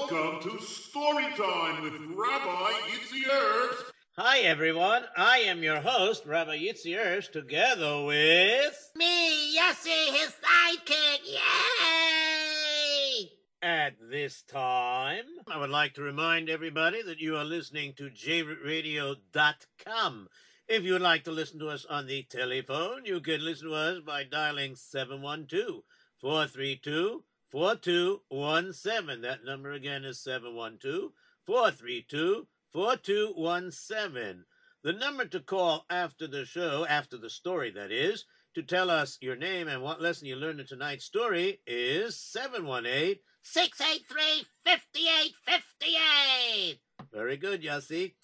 welcome to Storytime with Rabbi Yitzi Herbst. Hi, everyone. I am your host, Rabbi Yitzi Herbst, together with... Me, Yossi, his sidekick. Yay! At this time, I would like to remind everybody that you are listening to jrootradio.com. If you would like to listen to us on the telephone, you can listen to us by dialing 712 432 4217. That number again is 712 432 4217. The number to call after the show, after the story, that is, to tell us your name and what lesson you learned in tonight's story is 718 683 5858. Very good, Yossi.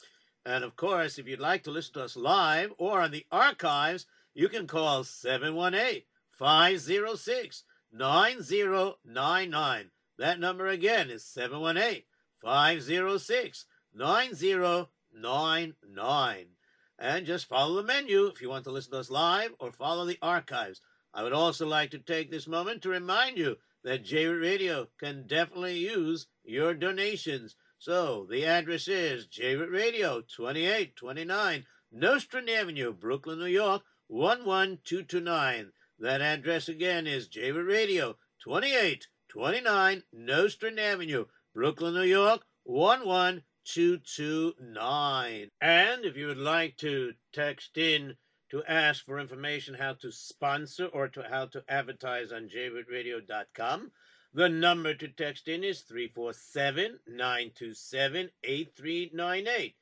And of course, if you'd like to listen to us live or on the archives, you can call 718 506 9099. That number again is 718 506 9099. And just follow the menu if you want to listen to us live or follow the archives. I would also like to take this moment to remind you that J Radio can definitely use your donations. So the address is J Radio, 2829 Nostrand Avenue, Brooklyn, New York, 11229. That address again is J Radio, 2829 Nostrand Avenue, Brooklyn, New York, 11229. And if you would like to text in to ask for information how to sponsor or to how to advertise on jrootradio.com, the number to text in is 347 927 8398.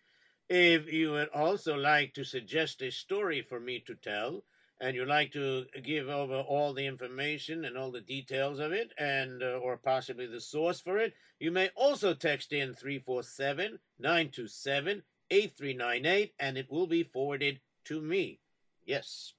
If you would also like to suggest a story for me to tell, and you'd like to give over all the information and all the details of it, and uh, or possibly the source for it, you may also text in 347 927 8398, and it will be forwarded to me. Yes.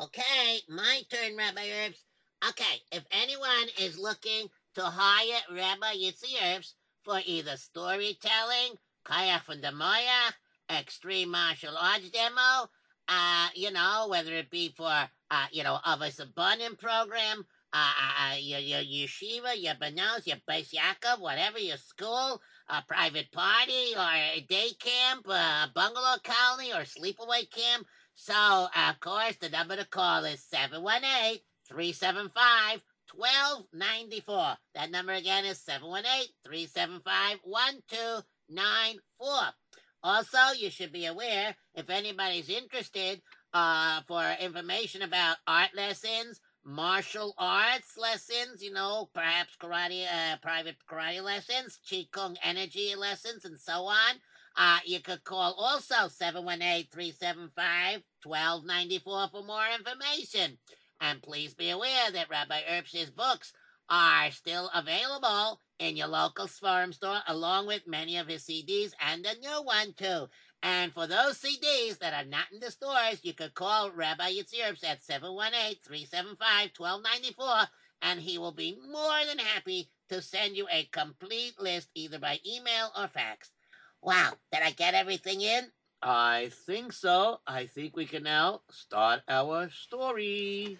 Okay, my turn, Rabbi Herbst. Okay, if anyone is looking to hire Rabbi Yitzi Herbst for either storytelling, kayak from the Moyach, extreme martial arts demo, uh, you know, whether it be for, uh, you know, of a Sabanim program, uh, uh, uh, your, your yeshiva, your banos, your Beis Yaakov, whatever, your school, a private party, or a day camp, a bungalow colony, or sleepaway camp. So, of course, the number to call is 718 375 1294. That number again is 718 375 1294. Also, you should be aware if anybody's interested uh, for information about art lessons, martial arts lessons, you know, perhaps karate, uh, private karate lessons, Qigong energy lessons, and so on. Uh, you could call also 718-375-1294 for more information. And please be aware that Rabbi Herbst's books are still available in your local Seforim store, along with many of his CDs and a new one too. And for those CDs that are not in the stores, you could call Rabbi Yitzhak at 718-375-1294, and he will be more than happy to send you a complete list either by email or fax. Wow, did I get everything in? I think so. I think we can now start our story.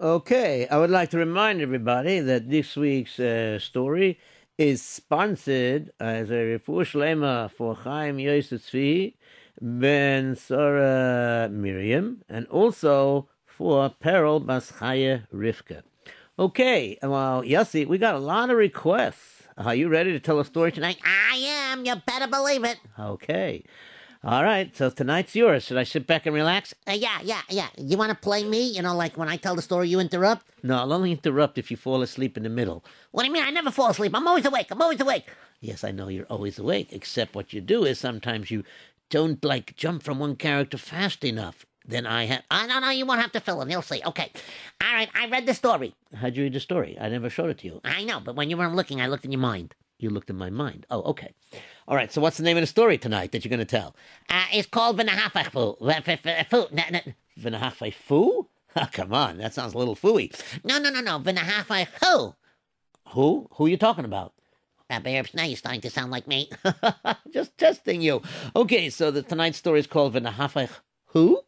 Okay, I would like to remind everybody that this week's uh, story is sponsored as a refuah shlema for Chaim Yosef ben Sora Miriam, and also for Peril Bas Chaya Rivka. Okay, well, Yossi, we got a lot of requests. Are you ready to tell a story tonight? I am, you better believe it. Okay. All right, so tonight's yours. Should I sit back and relax? Uh, yeah, yeah, yeah. You want to play me? You know, like when I tell the story, you interrupt? No, I'll only interrupt if you fall asleep in the middle. What do you mean? I never fall asleep. I'm always awake. I'm always awake. Yes, I know you're always awake, except what you do is sometimes you don't, like, jump from one character fast enough. Then I have. Oh, no, no, you won't have to fill in. You'll see. Okay. All right, I read the story. How'd you read the story? I never showed it to you. I know, but when you weren't looking, I looked in your mind. You looked in my mind. Oh, okay. All right, so what's the name of the story tonight that you're going to tell? Uh, it's called V'nahafach V'nahafai Fu? Oh, come on, that sounds a little fooey. No, no, no, no. V'nahafai Who? Who? Who are you talking about? Rabbi Herbst, now you're starting to sound like me. Just testing you. Okay, so the tonight's story is called V'nahafai Who?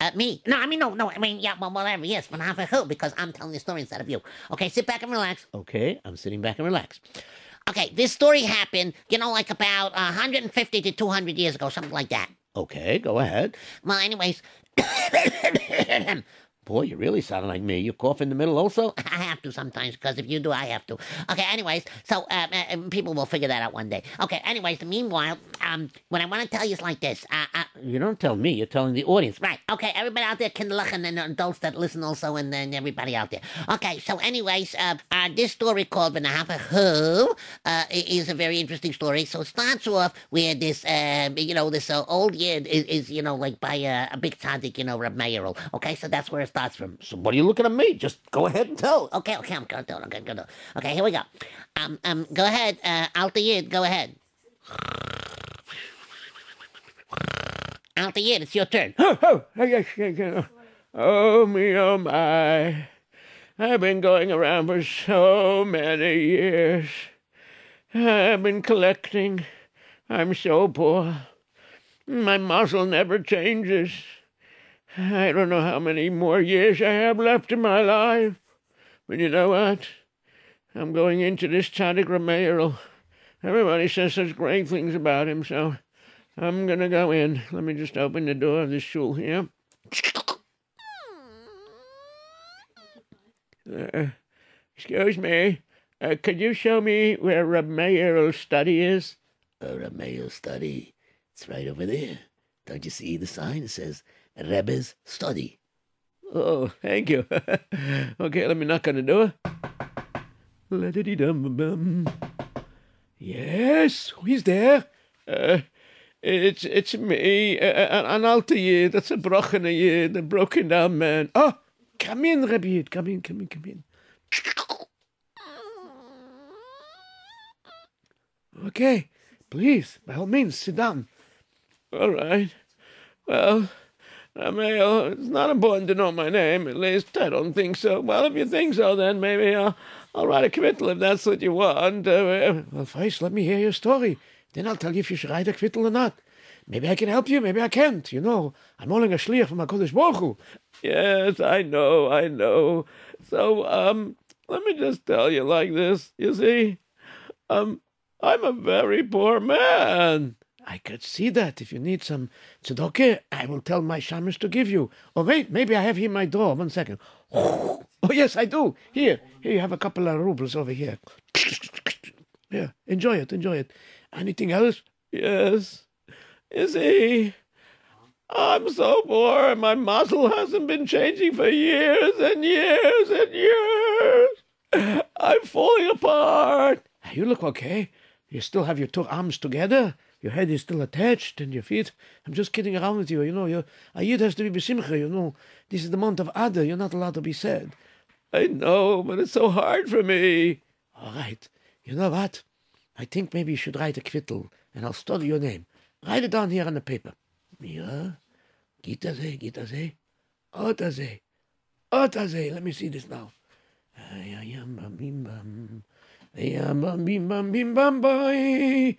Uh, me? No, I mean, no, no, I mean, yeah, well, whatever, yes, half who, because I'm telling the story instead of you. Okay, sit back and relax. Okay, I'm sitting back and relax. Okay, this story happened, you know, like about 150 to 200 years ago, something like that. Okay, go ahead. Well, anyways, Boy, you really sound like me. You cough in the middle also? I have to sometimes because if you do, I have to. Okay. Anyways, so uh, uh, people will figure that out one day. Okay. Anyways, meanwhile, um, what I want to tell you is like this. Uh, uh, You don't tell me, you're telling the audience. right. Okay. Everybody out there, kinderlachen and then adults that listen also, and then everybody out there. Okay. So, anyways, uh, uh, this story called "Benahafa Who" uh, is a very interesting story. So it starts off where this, uh, you know, this old yid is, is, you know, like by a big tzaddik, you know, Reb Meirel. Okay. So that's where it starts from. So what are you looking at me? Just go ahead and tell. Okay, okay, I'm gonna do it. I'm gonna do it. Okay, here we go. Um, um, go ahead, uh, Alta Yid, go ahead. Alta Yid, it's your turn. Oh, oh, oh, yes, yes, yes. oh me, oh my. I've been going around for so many years. I've been collecting. I'm so poor. My muscle never changes. I don't know how many more years I have left in my life. But you know what? I'm going into this Tzaddik Rameirel. Everybody says such great things about him, so I'm gonna go in. Let me just open the door of this shul here. Uh, excuse me. Uh, could you show me where Reb Meir's study is? Uh, Reb Meir's study. It's right over there. Don't you see the sign? It says Rebbe's study. Oh, thank you. okay, let me knock on the door. Let it dum bum. Yes, who's there? Uh, it's it's me, uh, an alter yid. That's a broken yid, a broken down man. Oh, come in, Yid. Come in, come in, come in. Okay, please, by all means, sit down. All right. Well, Ramael, it's not important to know my name. At least I don't think so. Well, if you think so, then maybe I'll, I'll write a kvittel if that's what you want. Uh, well, first, let me hear your story. Then I'll tell you if you should write a kvittel or not. Maybe I can help you, maybe I can't. You know, I'm only a shliach from HaKadosh Baruch Hu. Yes, I know, I know. So, um, let me just tell you like this. You see, um, I'm a very poor man. I could see that. If you need some tzedakah, I will tell my shamish to give you. Oh, wait, maybe I have here my door. One second. Oh, yes, I do. Here, here, you have a couple of rubles over here. Yeah, enjoy it, enjoy it. Anything else? Yes. You see, I'm so poor and my muscle hasn't been changing for years and years and years. I'm falling apart. You look okay. You still have your two arms together. Your head is still attached and your feet. I'm just kidding around with you. You know, your a yid has to be besimcha. You know, this is the month of Adar. You're not allowed to be sad. I know, but it's so hard for me. All right. You know what? I think maybe you should write a kvittel, and I'll study your name. Write it down here on the paper. Ja, Gita say, Gita say, Ota say, Ota say. Let me see this now. Bim bam, bim bam bim bam.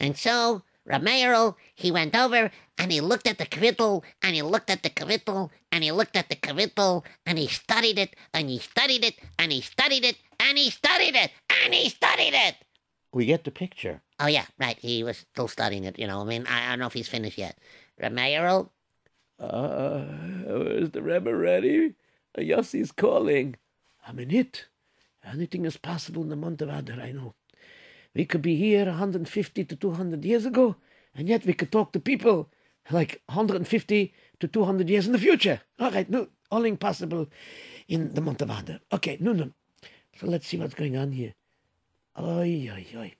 And so, Rameiro, he went over and he looked at the kvittel and he looked at the kvittel and he looked at the kvittel and he studied it and he studied it and he studied it and he studied it and he studied it. We get the picture. Oh yeah, right. He was still studying it. You know, I mean, I, I don't know if he's finished yet. Rameiro, Uh, is the Rebbe ready? Yossi's calling. I'm in it. Anything is possible in the month of Adar, I know. We could be here 150 to 200 years ago, and yet we could talk to people like 150 to 200 years in the future. All right, no, all impossible in the month. Okay, no, no. So let's see what's going on here. Oi, oi, oi.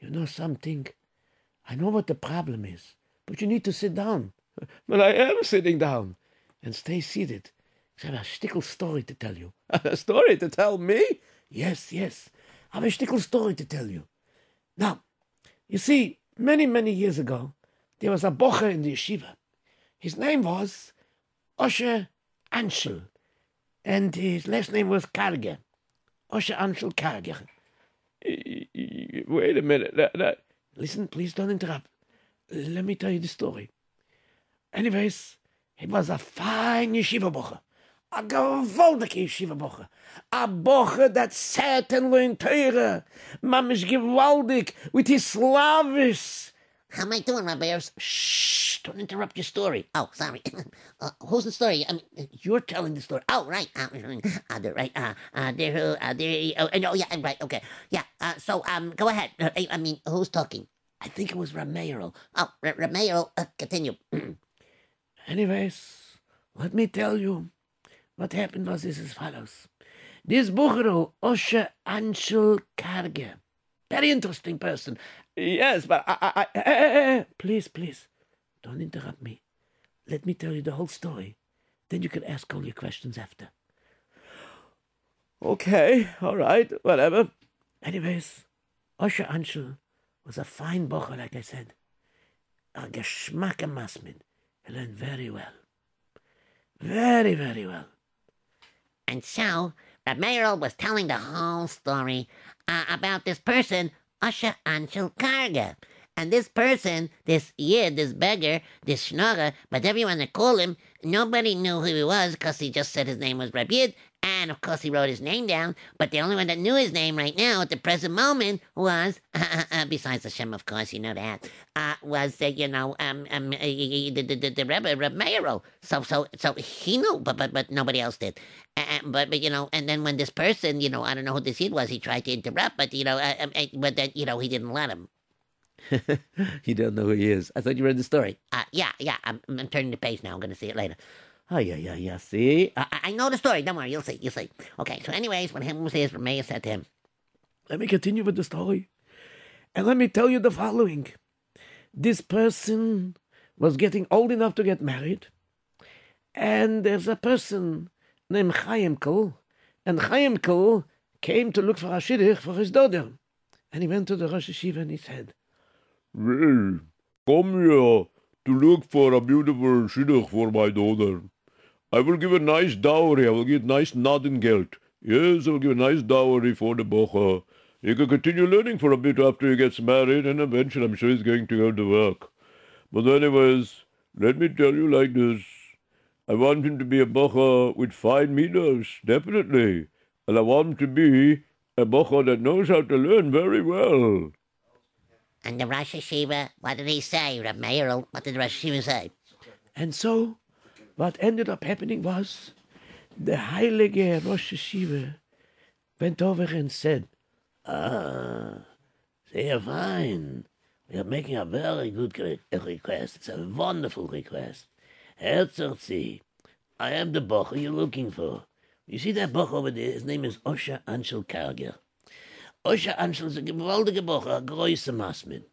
You know something? I know what the problem is, but you need to sit down. But I am sitting down. And stay seated. I have a stickle story to tell you. A story to tell me? Yes, yes. I have a stickle story to tell you. Now, you see, many, many years ago, there was a bocher in the yeshiva. His name was Osher Anshel, and his last name was Karger. Osher Anshel Karger. Wait a minute. That, that... Listen, please don't interrupt. Let me tell you the story. Anyways, It was a fine yeshiva bocher. A gewaltige yeshiva bocher. A bocher that sat and learned Torah. Mamish gewaldig with his slavish. How am I doing, Rabbi Erps? Shh, don't interrupt your story. Oh, sorry. uh, who's the story? I mean, you're telling the story. Oh, right. Uh, uh, right. Uh, uh, there, uh, there, oh, no, yeah, right, okay. Yeah, uh, so, um, go ahead. Uh, I mean, who's talking? I think it was Rameirel. Oh, R- Rameirel, uh, continue. Anyways, let me tell you, what happened was this as follows. This Buchero, Osher Anshel Karger, very interesting person. Yes, but I, I, I, eh, eh, eh, please, please, don't interrupt me. Let me tell you the whole story. Then you can ask all your questions after. Okay, all right, whatever. Anyways, Osher Anshel was a fine bocher, like I said. A geschmack masmid. He learned very well. Very, very well. And so, Rameirel was telling the whole story uh, about this person, Usher Anshel Karger. And this person, this yid, this beggar, this schnorrer, but everyone that called him, nobody knew who he was because he just said his name was Reb and of course he wrote his name down. But the only one that knew his name right now at the present moment was, uh, uh, besides Hashem, of course, you know that, uh, was uh, you know um, um uh, the, the, the, the Rebbe Reb Meirel. So so so he knew, but but but nobody else did. Uh, but but you know, and then when this person, you know, I don't know who this yid was, he tried to interrupt, but you know, uh, um, uh, but then you know he didn't let him. you don't know who he is. I thought you read the story. Uh, yeah, yeah. I'm, I'm turning the page now. I'm going to see it later. Oh, yeah, yeah, yeah. See? I, I know the story. Don't worry. You'll see. You'll see. Okay. So, anyways, when him was here, Rameya said to him, Let me continue with the story. And let me tell you the following. This person was getting old enough to get married. And there's a person named Chaimkel. And Chaimkel came to look for a shidduch for his daughter. And he went to the Rosh Yeshiva and he said, Well, come here to look for a beautiful shidduch for my daughter. I will give a nice dowry. I will give nice Nadengeld. Yes, I will give a nice dowry for the bocher. He can continue learning for a bit after he gets married, and eventually I'm sure he's going to go to work. But anyways, let me tell you like this. I want him to be a bocher with fine meters, definitely. And I want him to be a bocher that knows how to learn very well. and the Rosh Yeshiva, what did he say? Reb Meirel, what did the Rosh Yeshiva say? And so, what ended up happening was, the Heilige Rosh Yeshiva went over and said, Ah, are fine. We are making a very good re- request. It's a wonderful request. Herzerzi, I am the bocher you're looking for. You see that bocher over there? His name is Osher Anshel Karger. Osher Anshel is a gewaltige bocher, a große Masmid.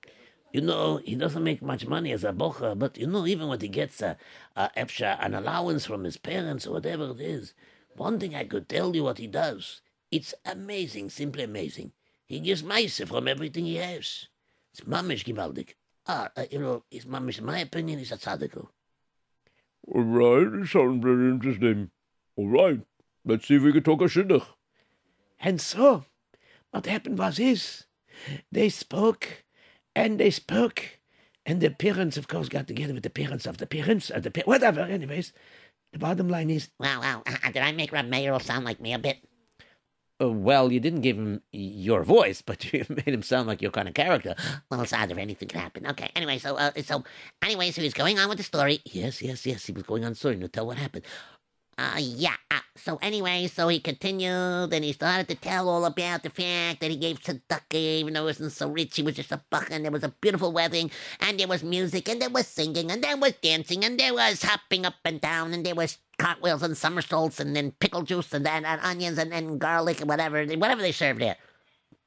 You know, he doesn't make much money as a bocher, but you know, even when he gets a, a efsha, an allowance from his parents or whatever it is, one thing I could tell you what he does. It's amazing, simply amazing. He gives meise from everything he has. It's mamish gewaldig. Ah, uh, you know, his mamish, in my opinion, is a tzaddik. All right, it sounds very interesting. All right, let's see if we can talk a shidduch. And so, what happened was this. They spoke, and they spoke, and the parents, of course, got together with the parents of the parents, or the pa- whatever, anyways. The bottom line is, Wow, wow. Uh, did I make Reb Meirel sound like me a bit? uh, well, you didn't give him your voice, but you made him sound like your kind of character. Well, it's either anything can happen. Okay. Anyway, so uh, so anyway, so he's going on with the story. Yes, yes, yes, he was going on story. Now tell what happened. Uh, yeah. Uh, so anyway, so he continued, and he started to tell all about the fact that he gave tzedakah, even though he wasn't so rich. He was just a buck, and there was a beautiful wedding, and there was music, and there was singing, and there was dancing, and there was hopping up and down, and there was cartwheels and somersaults, and then pickle juice, and then and onions, and, then garlic, and whatever, whatever they served there.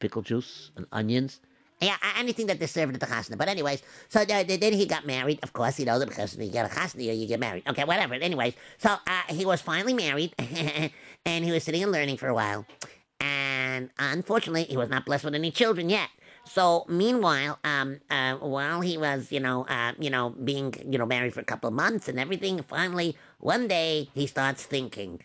Pickle juice and onions. Yeah, anything that they served at the chasna. But anyways, so th- then he got married. Of course, you know, the because you get a chasna you get married. Okay, whatever. Anyways, so uh, he was finally married, and he was sitting and learning for a while. And unfortunately, he was not blessed with any children yet. So meanwhile, um, uh, while he was, you know, uh, you know, being, you know, married for a couple of months and everything, finally one day he starts thinking.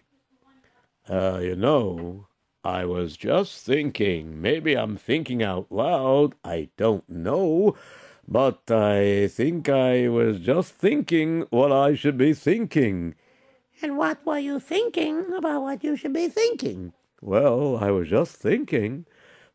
Uh, you know, I was just thinking. Maybe I'm thinking out loud. I don't know. But I think I was just thinking what I should be thinking. And what were you thinking about what you should be thinking? Well, I was just thinking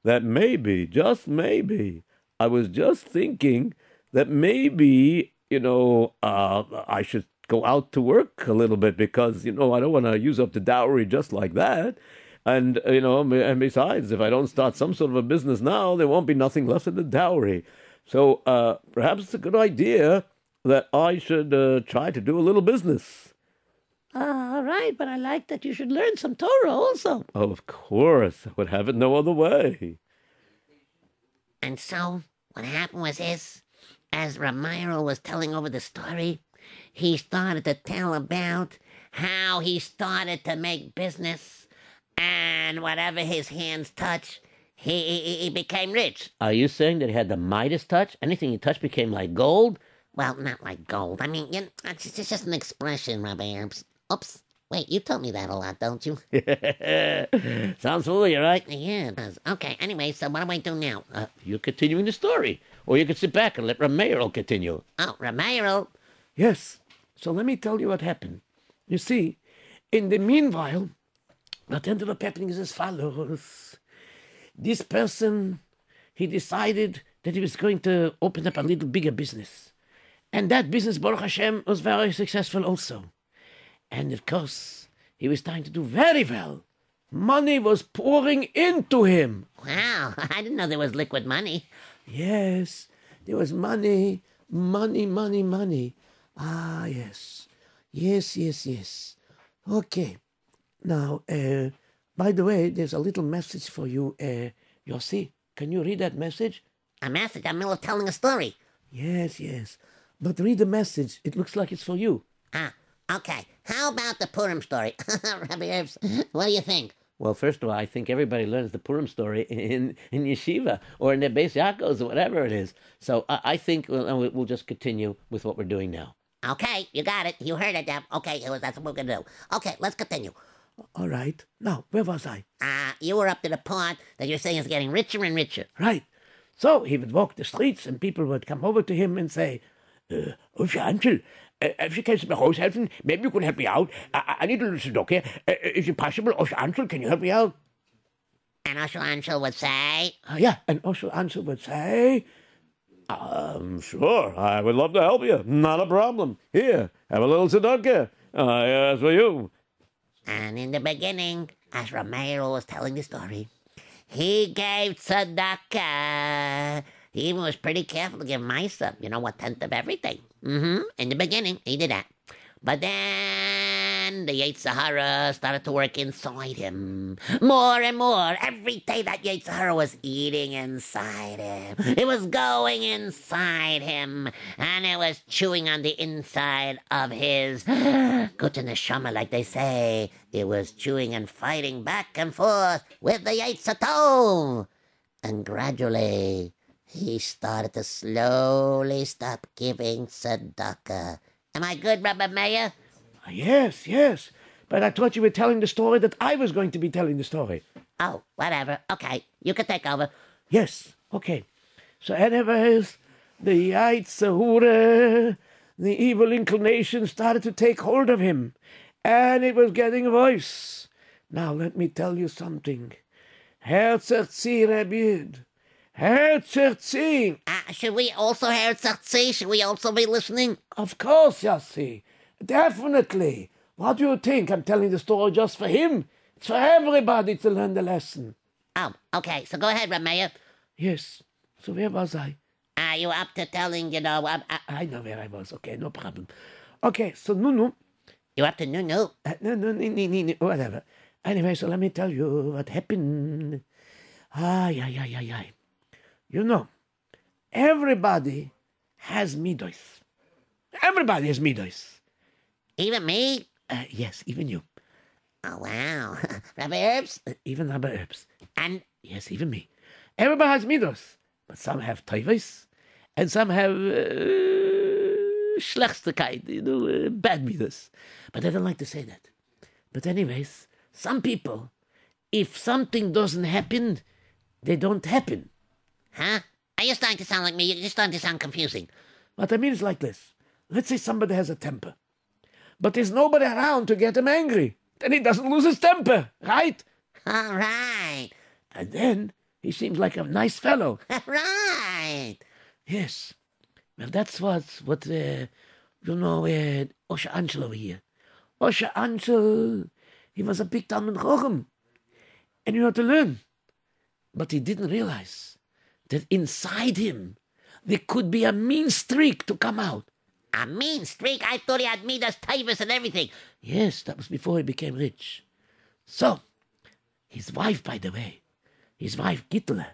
that maybe, just maybe, I was just thinking that maybe, you know, uh, I should go out to work a little bit because, you know, I don't want to use up the dowry just like that. And, you know, and besides, if I don't start some sort of a business now, there won't be nothing left in the dowry. So uh, perhaps it's a good idea that I should uh, try to do a little business. Ah, all right, but I like that you should learn some Torah also. Oh, of course. I would have it no other way. And so, what happened was this as Ramiro was telling over the story, he started to tell about how he started to make business, and whatever his hands touched, he, he, he became rich. Are you saying that he had the Midas touch? Anything he touched became like gold? Well, not like gold. I mean, you know, it's just- it's just an expression, Rabbi Herbs. Oops. Wait, you told me that a lot, don't you? Sounds familiar, right? Yeah, it does. Okay, anyway, so what do I do now? Uh, you're continuing the story. Or you can sit back and let Ramiro continue. Oh, Ramiro. Yes. So let me tell you what happened. You see, in the meanwhile, what ended up happening is as follows. This person, he decided that he was going to open up a little bigger business. And that business, Baruch Hashem, was very successful also. And of course, he was trying to do very well. Money was pouring into him. Wow, I didn't know there was liquid money. Yes, there was money, money, money, money. Ah, yes. Yes, yes, yes. Okay. Now, uh, by the way, there's a little message for you, uh, Yossi. Can you read that message? A message. I'm in the middle of telling a story. Yes, yes. But read the message. It looks like it's for you. Ah, okay. How about the Purim story? Rabbi Herbs, what do you think? Well, first of all, I think everybody learns the Purim story in, in yeshiva or in their base Yaakos or whatever it is. So I, I think we'll, we'll just continue with what we're doing now. Okay, you got it. You heard it, Deb. Okay, that's what we're gonna do. Okay, let's continue. All right. Now, where was I? Uh, you were up to the part that you're saying is getting richer and richer. Right. So he would walk the streets and people would come over to him and say, uh, Osher Ansel, uh, if you can me helfen, maybe you can help me out. I, I need a little tzedakah. Uh, is it possible, Osher Ansel, can you help me out? And Ushel Anshel would say, Uh, yeah, and Osher Ansel would say, Um, sure, I would love to help you. Not a problem. Here, have a little tzedakah. Uh, as for you. And in the beginning, as Romero was telling the story, he gave tzedakah. He even was pretty careful to give Misa, you know, what tenth of everything. Mm-hmm. In the beginning, he did that. But then the Yetzer Hara started to work inside him. More and more. Every day that Yetzer Hara was eating inside him. It was going inside him. And it was chewing on the inside of his good neshama, like they say. It was chewing and fighting back and forth with the Yetzer Tov. And gradually, he started to slowly stop giving tzedakah. Am I good, Rabbi Meir? Yes, yes. But I thought you were telling the story that I was going to be telling the story. Oh, whatever. Okay, you can take over. Yes, okay. So, anyways, the Yitzhahura, the evil inclination started to take hold of him, and it was getting worse. Now, let me tell you something. Herzerzi Rabid. Herzerzi. Uh, should we also hear Tzatzi? Should we also be listening? Of course, Yossi. Definitely. What do you think? I'm telling the story just for him. It's for everybody to learn the lesson. Oh, okay. So go ahead, Rabbi Yes. So where was I? Are you up to telling, you know, um, uh, I know where I was. Okay, no problem. Okay, so Nunu. you up to Nunu? Uh, no, no, no, no, no, no, whatever. Anyway, so let me tell you what happened. Ay, ay, ay, ay, ay. You know, everybody has midos. Everybody has midos. Even me? Uh, yes, even you. Oh, wow. Rabbi Herbs? Uh, even Rabbi Herbs. And Yes, even me. Everybody has midos, but some have toivos, and some have uh, schlechtigkeit, you know, uh, bad midos. But I don't like to say that. But anyways, some people, if something doesn't happen, they don't happen. Huh? Are you starting to sound like me? You're just starting to sound confusing. What I mean is like this. Let's say somebody has a temper, but there's nobody around to get him angry. Then he doesn't lose his temper, right? All right. And then he seems like a nice fellow. right. Yes. Well, that's what, what uh, you know, uh, Osher Anshel over here. Osher Anshel, he was a big Talmud Chochem. And you had to learn. But he didn't realize that inside him there could be a mean streak to come out. A mean streak? I thought he had Midas Tavis and everything. Yes, that was before he became rich. So, his wife, by the way, his wife Gittel,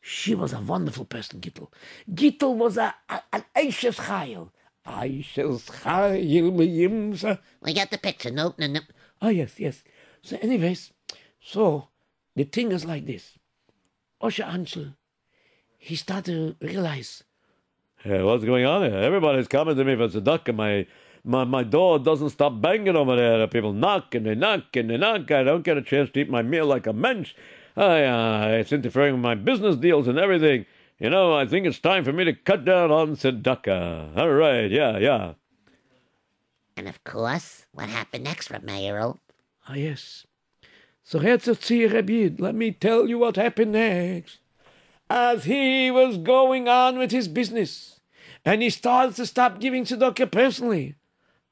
she was a wonderful person, Gittel. Gittel was a, a an Eishes Chayil. Eishes Chayil meyimsa. We got the picture. no, no, no. Oh, yes, yes. So, anyways, so the thing is like this. Osher Ansel, he started to realize Hey, what's going on here? Everybody's coming to me for tzedakah. My, my, my door doesn't stop banging over there. People knock and they knock and they knock. I don't get a chance to eat my meal like a mensch. I, uh, it's interfering with my business deals and everything. You know, I think it's time for me to cut down on tzedakah. All right, yeah, yeah. And of course, what happened next, Reb Meirel? Ah, yes. So Herzog Tzir Rebbe, let me tell you what happened next. As he was going on with his business, and he started to stop giving tzedakah personally,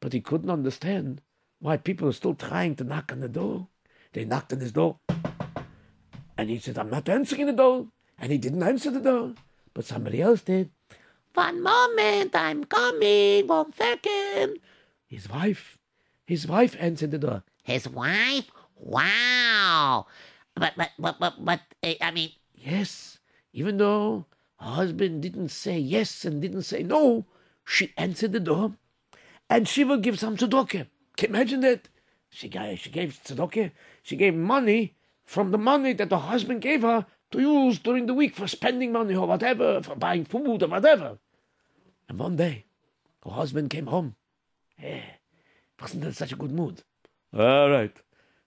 but he couldn't understand why people are still trying to knock on the door. They knocked on his door, and he said, I'm not answering the door. And he didn't answer the door, but somebody else did. One moment, I'm coming, one second. His wife, his wife answered the door. His wife? Wow. But, but, but, but, but, I mean, Yes, even though her husband didn't say yes and didn't say no, she answered the door, and she will give some tzedakah. Can you imagine that? She gave, she gave tzedakah. She gave money from the money that the husband gave her to use during the week for spending money or whatever, for buying food or whatever. And one day, her husband came home. Eh, wasn't in such a good mood. All right.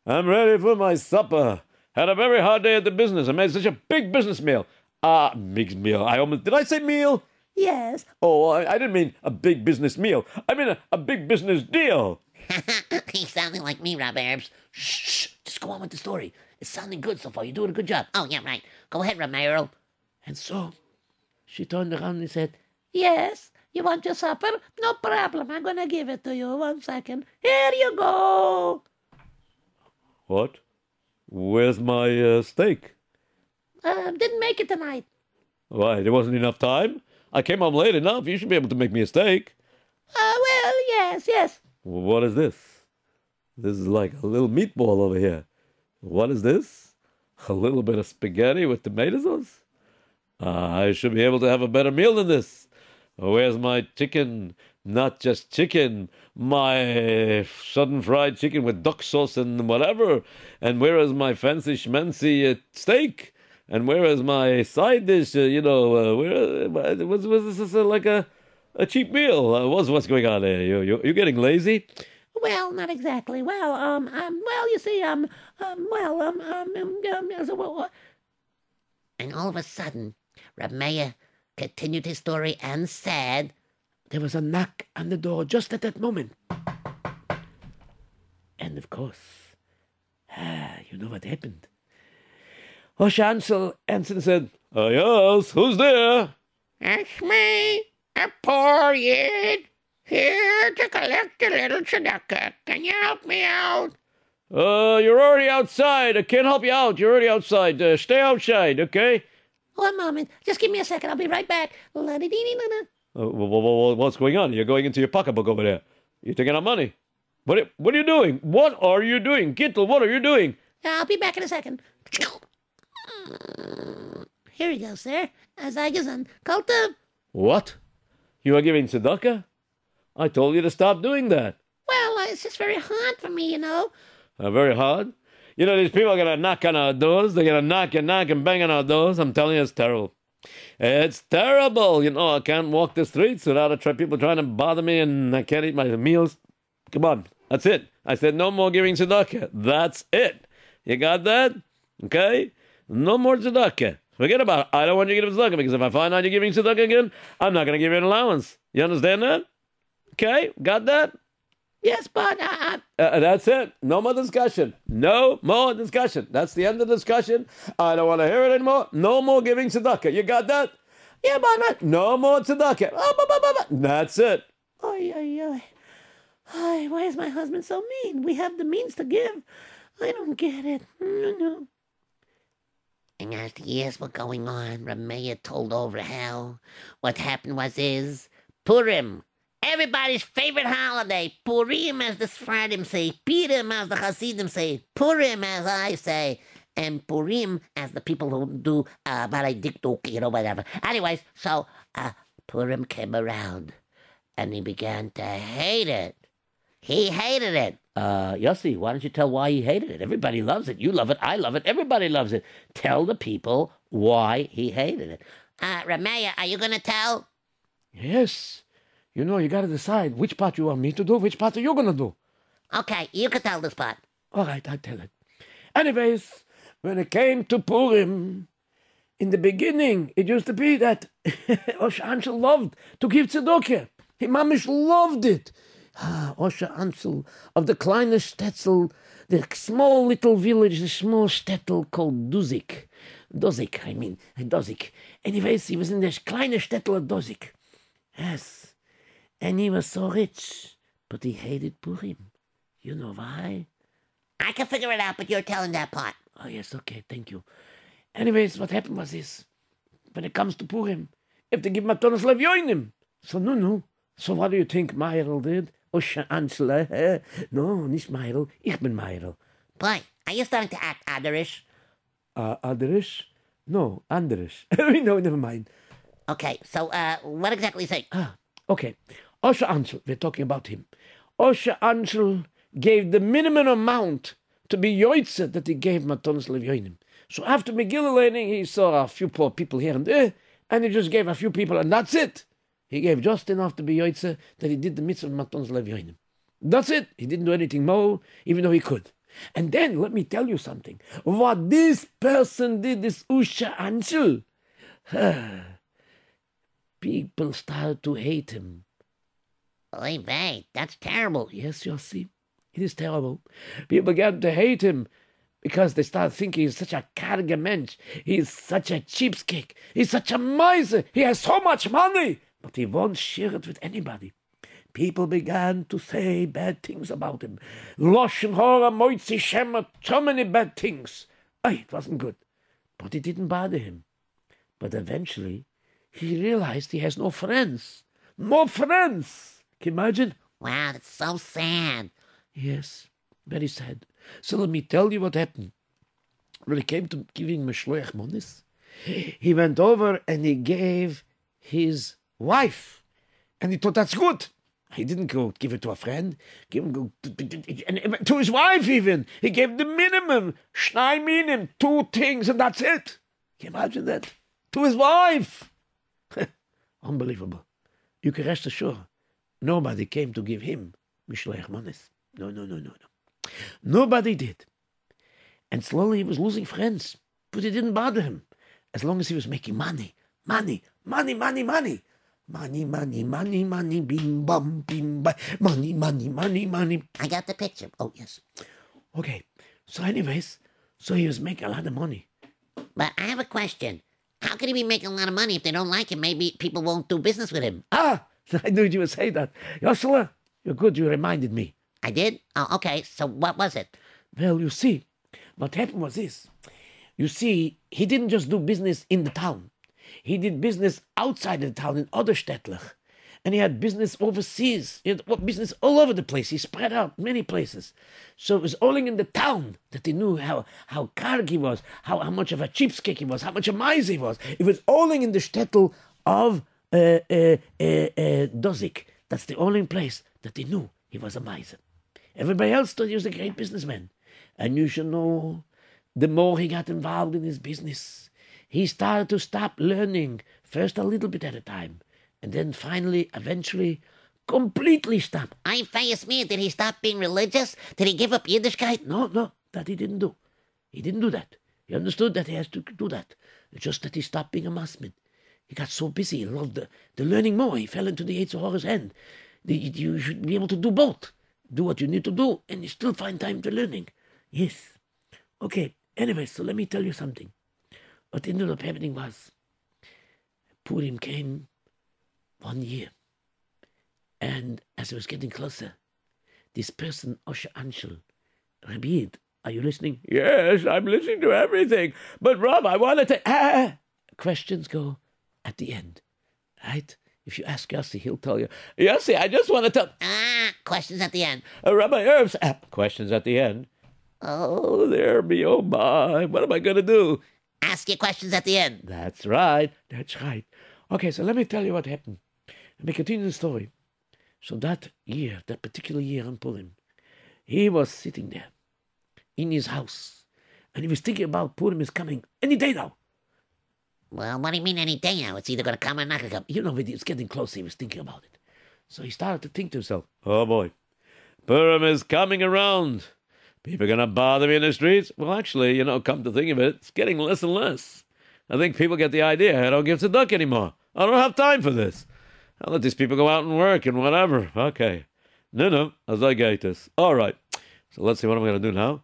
I'm ready for my supper. Had a very hard day at the business. I made such a big business meal. Ah, big meal. I almost did I say meal? yes. Oh, I, I didn't mean a big business meal. I mean a, a big business deal. He's sounding like me, Rob Arabs. Shh, shh, just go on with the story. It's sounding good so far. You're doing a good job. Oh, yeah, right. Go ahead, Reb Meirel. And so she turned around and said, Yes, you want your supper? No problem. I'm gonna give it to you. One second. Here you go. What? Where's my uh, steak? Um, didn't make it tonight. Why, there wasn't enough time? I came home late enough. You should be able to make me a steak. Uh, well, yes, yes. What is this? This is like a little meatball over here. What is this? A little bit of spaghetti with tomato sauce? Ah, I should be able to have a better meal than this. Where's my chicken? Not just chicken, my sudden fried chicken with duck sauce and whatever. And where is my fancy schmancy uh, steak? And where is my side dish? Uh, you know, uh, where was was this uh, like a a cheap meal? Uh, what's what's going on there? You you you getting lazy? Well, not exactly. Well, um, um, well, you see, um, um, well, um, um, um, um well, And all of a sudden, Meir continued his story and said, There was a knock on the door just at that moment. And of course, ah, you know what happened. Osher Ansel answered said, Uh, yes, who's there? it's me, a poor yid, here to collect a little tzedakah. Can you help me out? Uh, you're already outside. I can't help you out. You're already outside. Uh, stay outside, okay? One moment. Just give me a second. I'll be right back. La-di-dee-dee-na-na. Uh, wh- wh- wh- what's going on? You're going into your pocketbook over there. You're taking out money. What? are- What are you doing? What are you doing, Gittel? What are you doing? I'll be back in a second. Here you go, sir. Azagazan. Kulta. What? You are giving tzedakah? I told you to stop doing that. Well, uh, it's just very hard for me, you know. Uh, very hard. You know, these people are going to knock on our doors. They're going to knock and knock and bang on our doors. I'm telling you, it's terrible. It's terrible. You know, I can't walk the streets without a try- people trying to bother me and I can't eat my meals. Come on. That's it. I said no more giving tzedakah. That's it. You got that? Okay? No more tzedakah. Forget about it. I don't want you to give tzedakah because if I find out you're giving tzedakah again, I'm not going to give you an allowance. You understand that? Okay, got that? Yes, but uh, Uh, that's it. No more discussion. No more discussion. That's the end of the discussion. I don't want to hear it anymore. No more giving tzedakah. You got that? Yeah, but. No more tzedakah. Ah, bah, bah, bah. That's it. Oy, oy, oy. Ay, why is my husband so mean? We have the means to give. I don't get it. No, no. And as the years were going on, Rameya told over how what happened was is Purim, everybody's favorite holiday. Purim, as the Sfardim say, Purim, as the Hasidim say, Purim, as I say, and Purim, as the people who do uh, Valediktuk, you know, whatever. Anyways, so uh, Purim came around, and he began to hate it. He hated it. Uh, Yossi, why don't you tell why he hated it? Everybody loves it. You love it. I love it. Everybody loves it. Tell the people why he hated it. Uh, Rameya, are you gonna tell? Yes. You know, you got to decide which part you want me to do, which part are you going to do. Okay, you can tell this part. All right, I'll tell it. Anyways, when it came to Purim, in the beginning, it used to be that Osher Ansel loved to give tzedakah. He mamish loved it. Ah, Osher Ansel of the kleine Stetzel, the small little village, the small Stettel called Duzik. Dozik, I mean, Dozik. Anyways, he was in the kleine Stettel of Dozik. Yes, and he was so rich, but he hated Purim. You know why? I can figure it out, but you're telling that part. Oh, yes, okay, thank you. Anyways, what happened was this. When it comes to Purim, you have to give Matonas Levyoinim. So, no, no. So, what do you think Meirel did? Eh? No, nicht Meirel. Ich bin Meirel. Boy, are you starting to act Aderish? Uh, Andres? No, Andres. no, never mind. Okay, so uh, what exactly you say? Ah, okay. Osha Ansel, we're talking about him. Osha Ansel gave the minimum amount to be Yoitze that he gave Matonas Levyoinim. So after Megillah learning, he saw a few poor people here and there, and he just gave a few people, and that's it. He gave just enough to be Yoitze that he did the mitzvah of Matonas Levyoinim. That's it. He didn't do anything more, even though he could. And then let me tell you something. What this person did, this Usha Ansel, people started to hate him. Oy vey, that's terrible. Yes, Yossi, it is terrible. People began to hate him because they started thinking he's such a karge mensch. He's such a cheapskate. He's such a miser. He has so much money, but he won't share it with anybody. People began to say bad things about him. Loshen hora moitzi shema, so many bad things. It wasn't good. But it didn't bother him. But eventually, he realized he has no friends. No friends! Can you imagine? Wow, that's so sad. Yes, very sad. So let me tell you what happened. When it came to giving Meshloach Monis, he went over and he gave his wife. And he thought that's good. He didn't go give it to a friend, give him go and to his wife even. He gave the minimum, shnai minim, two things, and that's it. Can you imagine that? To his wife. Unbelievable. You can rest assured, nobody came to give him Mishloach Monis. No, no, no, no, no. Nobody did. And slowly he was losing friends, but it didn't bother him. As long as he was making money, money, money, money, money. Money, money, money, money, bim bum, bim bam, money, money, money, money. I got the picture. Oh, yes. Okay, so anyways, so he was making a lot of money. But I have a question. How could he be making a lot of money if they don't like him? Maybe people won't do business with him. Ah, I knew you would say that. Yoshua, you're good, you reminded me. I did? Oh, okay. So what was it? Well, you see, what happened was this. You see, he didn't just do business in the town. He did business outside the town in other Stettlach. And he had business overseas. He had business all over the place. He spread out many places. So it was only in the town that he knew how, how karg he was, how, how much of a cheapskate he was, how much a miser he was. It was only in the Stettel of uh, uh, uh, uh, Dozik. That's the only place that they knew he was a miser. Everybody else thought he was a great businessman. And you should know, the more he got involved in his business, he started to stop learning, first a little bit at a time, and then finally, eventually, completely stop. I face me. Did he stop being religious? Did he give up Yiddishkeit? No, no, that he didn't do. He didn't do that. He understood that he has to do that. It's just that he stopped being a masmid. He got so busy, he loved the, the learning more. He fell into the Eitzahor's hand. The, you should be able to do both. Do what you need to do, and you still find time to learning. Yes. Okay, anyway, so let me tell you something. What ended up happening was Purim came one year. And as it was getting closer, this person, Osher Anshel, Rabid, are you listening? Yes, I'm listening to everything. But Rob, I want to. Ah, questions go at the end, right? If you ask Yossi, he'll tell you. Yossi, I just want to tell. Ah, questions at the end. Uh, Rabbi Herbs, ah, questions at the end. Oh, there me, oh my. What am I going to do? Ask your questions at the end. That's right. That's right. Okay, so let me tell you what happened. Let me continue the story. So that year, that particular year on Purim, he was sitting there in his house, and he was thinking about Purim is coming any day now. Well, what do you mean any day now? It's either going to come or not going to come. You know, it's getting close. He was thinking about it. So he started to think to himself, oh boy, Purim is coming around. People are going to bother me in the streets. Well, actually, you know, come to think of it, it's getting less and less. I think people get the idea. I don't give a duck anymore. I don't have time for this. I'll let these people go out and work and whatever. Okay. No, no, as I get this. All right. So let's see what I'm going to do now.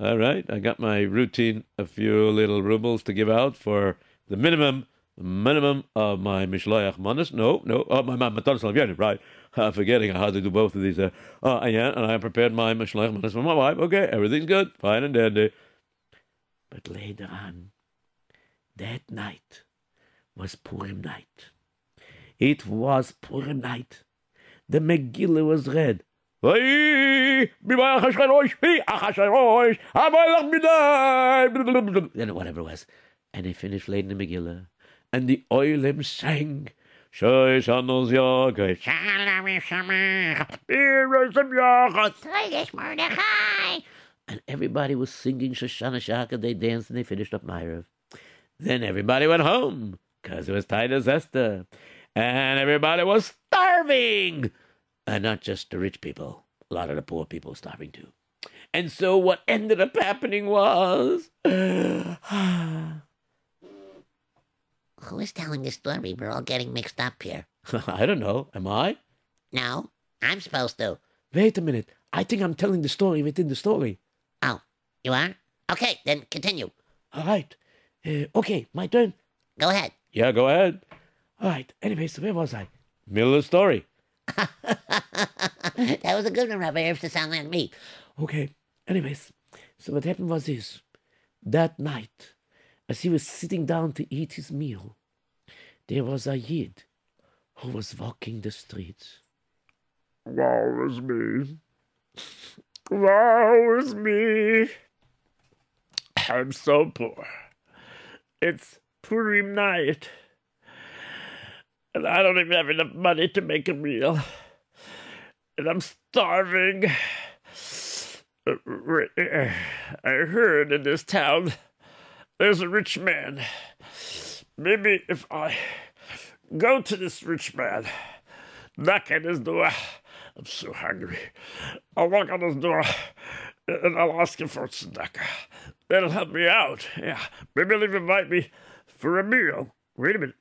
All right. I got my routine, a few little rubles to give out for the minimum, minimum of my Mishloach Manas. No, no, oh, my Matanas Lavyanim, right. I'm forgetting how to do both of these. Uh, oh, yeah, and I prepared my Mishloach Manas for my wife. Okay, everything's good. Fine and dandy. But later on, that night was Purim night. It was Purim night. The Megillah was read. Then whatever it was. And they finished late in the Megillah. And the Oilim sang. Shoish Anos Yagai. And everybody was singing Shoshana Shaka. They danced and they finished up Maariv. Then everybody went home because it was Taanis Esther. And everybody was starving. And not just the rich people, a lot of the poor people starving too. And so what ended up happening was. Who is telling the story? We're all getting mixed up here. I don't know. Am I? No, I'm supposed to. Wait a minute. I think I'm telling the story within the story. Oh, you are? Okay, then continue. All right. Uh, okay, my turn. Go ahead. Yeah, go ahead. All right. Anyways, where was I? Middle of the story. that was a good one, Rabbi Herbs, to sound like me. Okay. Anyways, so what happened was this. That night, as he was sitting down to eat his meal, there was a Yid who was walking the streets. Woe is me. Woe is me. I'm so poor. It's Purim night. And I don't even have enough money to make a meal. And I'm starving. I heard in this town there's a rich man. Maybe if I go to this rich man, knock at his door, I'm so hungry. I'll knock on his door and I'll ask him for a tzedakah. That'll help me out. Yeah, maybe he'll invite me for a meal. Wait a minute.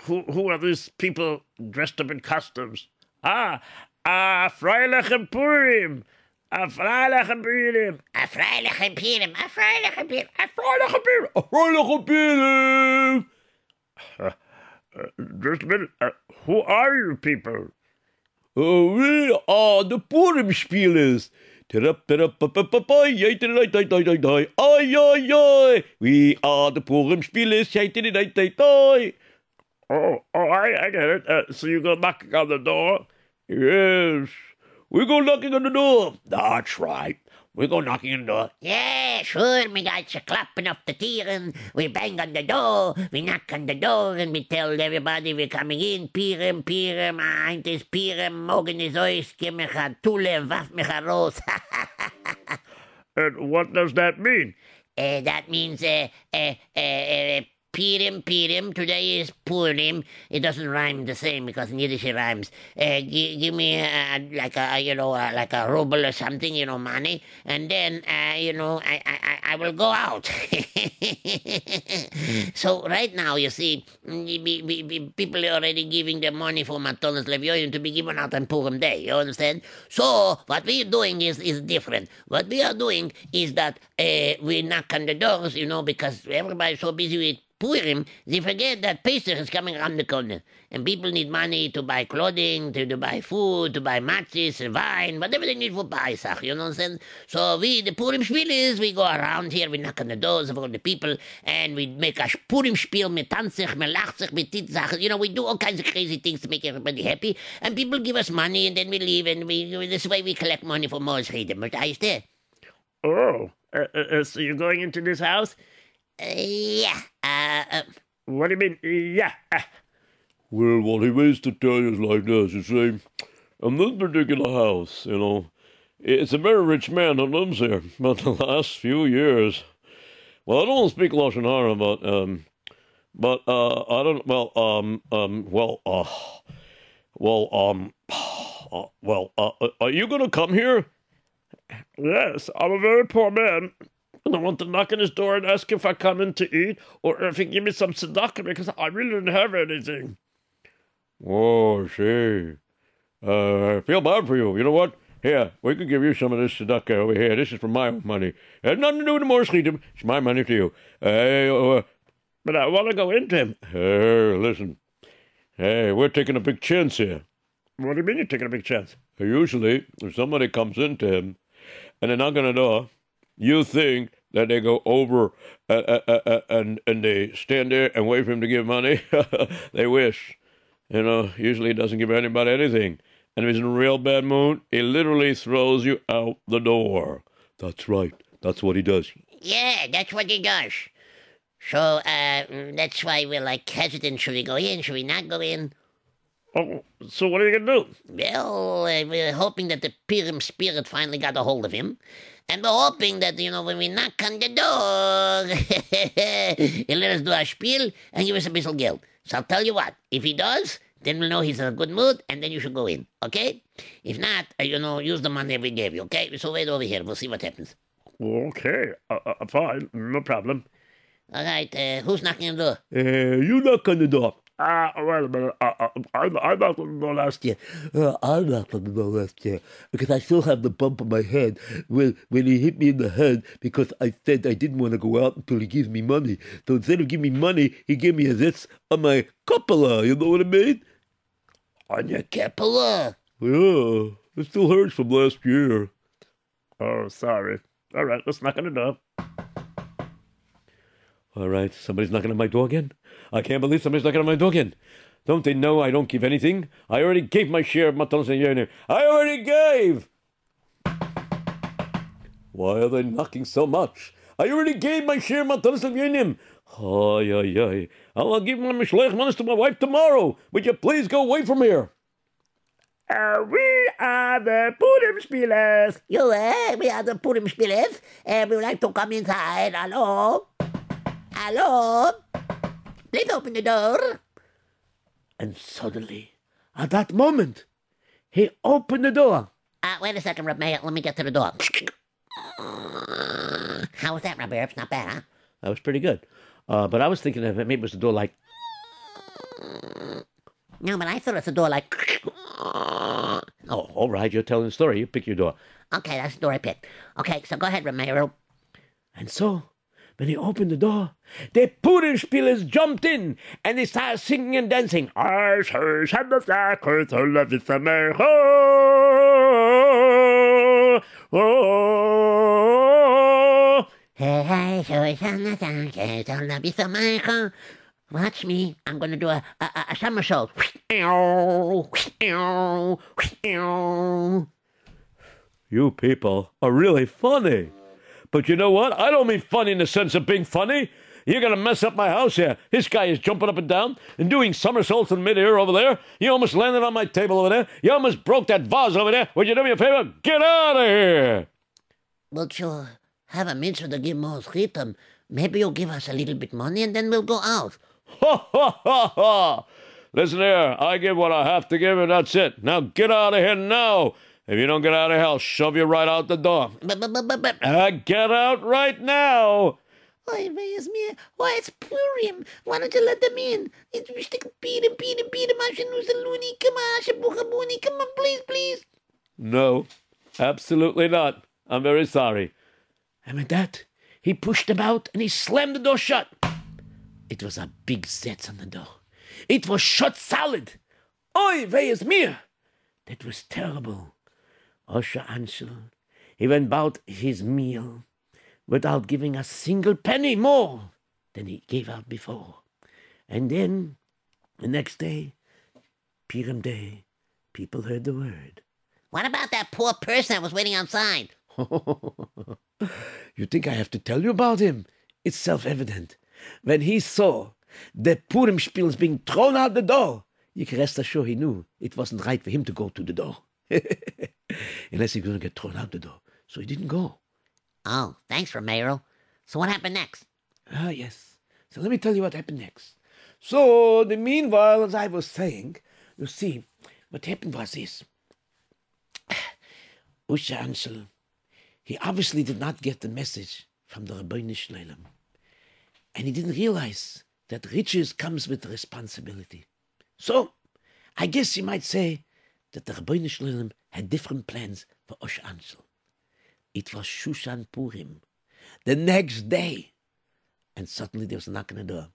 Who who are these people dressed up in costumes? Ah, ah, Freilich and Purim. A Freilich and Purim. A Freilich and Purim. A Freilich and Purim. A Freilich and Purim. A Freilich and Purim. Uh, just a minute. Uh, who are you people? Oh, we are the Purim Spielers. We are the Purim Spielers. Oh, oh, I, I get it. Uh, so you go knocking on the door? Yes. We go knocking on the door. That's right. We go knocking on the door. Yeah, sure. We got you clapping up the tieren. We bang on the door. We knock on the door and we tell everybody we're coming in. Pirem, pirem, eint pirem. Morgen is euch. Gib mich a Tule, waff mich and what does that mean? Uh, that means uh, uh, Pirim, Pirim. Today is Purim. It doesn't rhyme the same because in Yiddish it rhymes. Uh, gi- give me like a you know like a ruble or something, you know, money, and then uh, you know I I I- will go out. so right now you see, mm, people are already giving their money for Matonis Levioin to be given out on Purim Day. You understand? So what we are doing is is different. What we are doing is that uh, we knock on the doors, you know, because everybody's so busy with Purim, they forget that Pesach is coming around the corner, and people need money to buy clothing, to, to buy food, to buy matzahs and wine, whatever they need for Pesach, you know what I'm saying? So we, the Purim Spielers, we go around here, we knock on the doors of all the people, and we make a Purim Spiel, mit tanzig, mit lachzig, mit titzach, you know, we do all kinds of crazy things to make everybody happy, and people give us money, and then we leave, and we, this way we collect money for Freedom, but I stay. Oh, uh, uh, uh, so you're going into this house? Uh, yeah, uh, uh, What do you mean? Yeah. Uh, Well, what he means to tell you is like this. You see, in this particular house, you know, it's a very rich man that lives here. But the last few years, well, I don't speak Lashon Hara, but um, but uh, I don't. Well, um, um, well, uh, well, um, uh, well, uh, uh, are you gonna come here? yes, I'm a very poor man. And I want to knock on his door and ask if I come in to eat or if he give me some tzedakah because I really don't have anything. Oh, see. Uh, I feel bad for you. You know what? Here, we can give you some of this tzedakah over here. This is from my money. It has nothing to do with the Morse. It's my money to you. Hey, uh, But I want to go into him. hey, listen. Hey, we're taking a big chance here. What do you mean you're taking a big chance? Usually, if somebody comes into him and they knock on the door, you think that they go over uh, uh, uh, uh, and and they stand there and wait for him to give money. they wish. You know, usually he doesn't give anybody anything. And if he's in a real bad mood, he literally throws you out the door. That's right. That's what he does. Yeah, that's what he does. So, uh, that's why we're like hesitant. Should we go in? Should we not go in? Oh, so what are you going to do? Well, uh, we're hoping that the Purim spirit finally got a hold of him. And we're hoping that, you know, when we knock on the door, he'll let us do our spiel and give us a bisschen geld. So I'll tell you what, if he does, then we'll know he's in a good mood and then you should go in, okay? If not, uh, you know, use the money we gave you, okay? So wait over here. We'll see what happens. Okay, uh, uh, fine, no problem. All right, uh, who's knocking on the door? Uh, you knock on the door. Ah, wait a minute. Uh, uh, I'm not gonna door last year. Uh, I knocked on the door last year because I still have the bump on my head when when he hit me in the head because I said I didn't want to go out until he gives me money. So instead of giving me money, he gave me a this on my cupola. You know what I mean? On your Kepler. Yeah, it still hurts from last year. Oh, sorry. All right, let's knock the door. All right, somebody's knocking on my door again. I can't believe somebody's knocking on my door again. Don't they know I don't give anything? I already gave my share of matanos and yenim. I already gave. Why are they knocking so much? I already gave my share of matanos and yenim. Ay, ay, ay. I'll give my mishleich manas to my wife tomorrow. Would you please go away from here? Uh, we are the Purim Spielers. You, eh? We are the Purim Spielers, and we would like to come inside. Hello? Hello? Please open the door. And suddenly, at that moment, he opened the door. Uh, wait a second, Reb. Let me get to the door. How was that, Reb? It's not bad, huh? That was pretty good. Uh, but I was thinking of it, maybe it was the door like, No, but I thought it's a door like. oh, all right, you're telling the story. You pick your door. Okay, that's the door I picked. Okay, so go ahead, Meir. And so, when he opened the door, the Purimspielers jumped in and they started singing and dancing. I say, Shabbat Yaakov, so love is a man. Hey, hey, so it's on the sound, okay, so love you so much. Watch me. I'm going to do a, a, a- a somersault. You people are really funny. But you know what? I don't mean funny in the sense of being funny. You're gonna mess up my house here. This guy is jumping up and down and doing somersaults in midair over there. You almost landed on my table over there. You almost broke that vase over there. Would you do me a favor? Get out of here! But you have a mitzvah to give more chitim. Maybe you'll give us a little bit money and then we'll go out. Ha ha ha ha! Listen here, I give what I have to give, and that's it. Now get out of here now. If you don't get out of here, I'll shove you right out the door. Uh, get out right now. Oy, where's me? Why, it's Purim. Why don't you let them in? It's. Peter, Peter, Peter, Mashanusa Looney. Come on, Shabuchabuni. Come on, please, please. No, absolutely not. I'm very sorry. And with that, he pushed them out and he slammed the door shut. It was a big set on the door. It was shut solid. Oi, weh is mir. That was terrible. Anshel, he went about his meal without giving a single penny more than he gave out before. And then, the next day, Purim Day, people heard the word. What about that poor person that was waiting outside? you think I have to tell you about him? It's self evident. When he saw the Purim spiels being thrown out the door, you can rest assured he knew it wasn't right for him to go to the door. Unless he was going to get thrown out the door. So he didn't go. Oh, thanks, Romero. So what happened next? Ah, yes. So let me tell you what happened next. So, the meanwhile, as I was saying, you see, what happened was this. Usha Ansel, he obviously did not get the message from the Ribbono Shel Olam. And he didn't realize that riches comes with responsibility. So, I guess you might say that the Ribbono Shel Olam had different plans for Usha Ansel. It was Shushan Purim. The next day. And suddenly there was a knock on the door.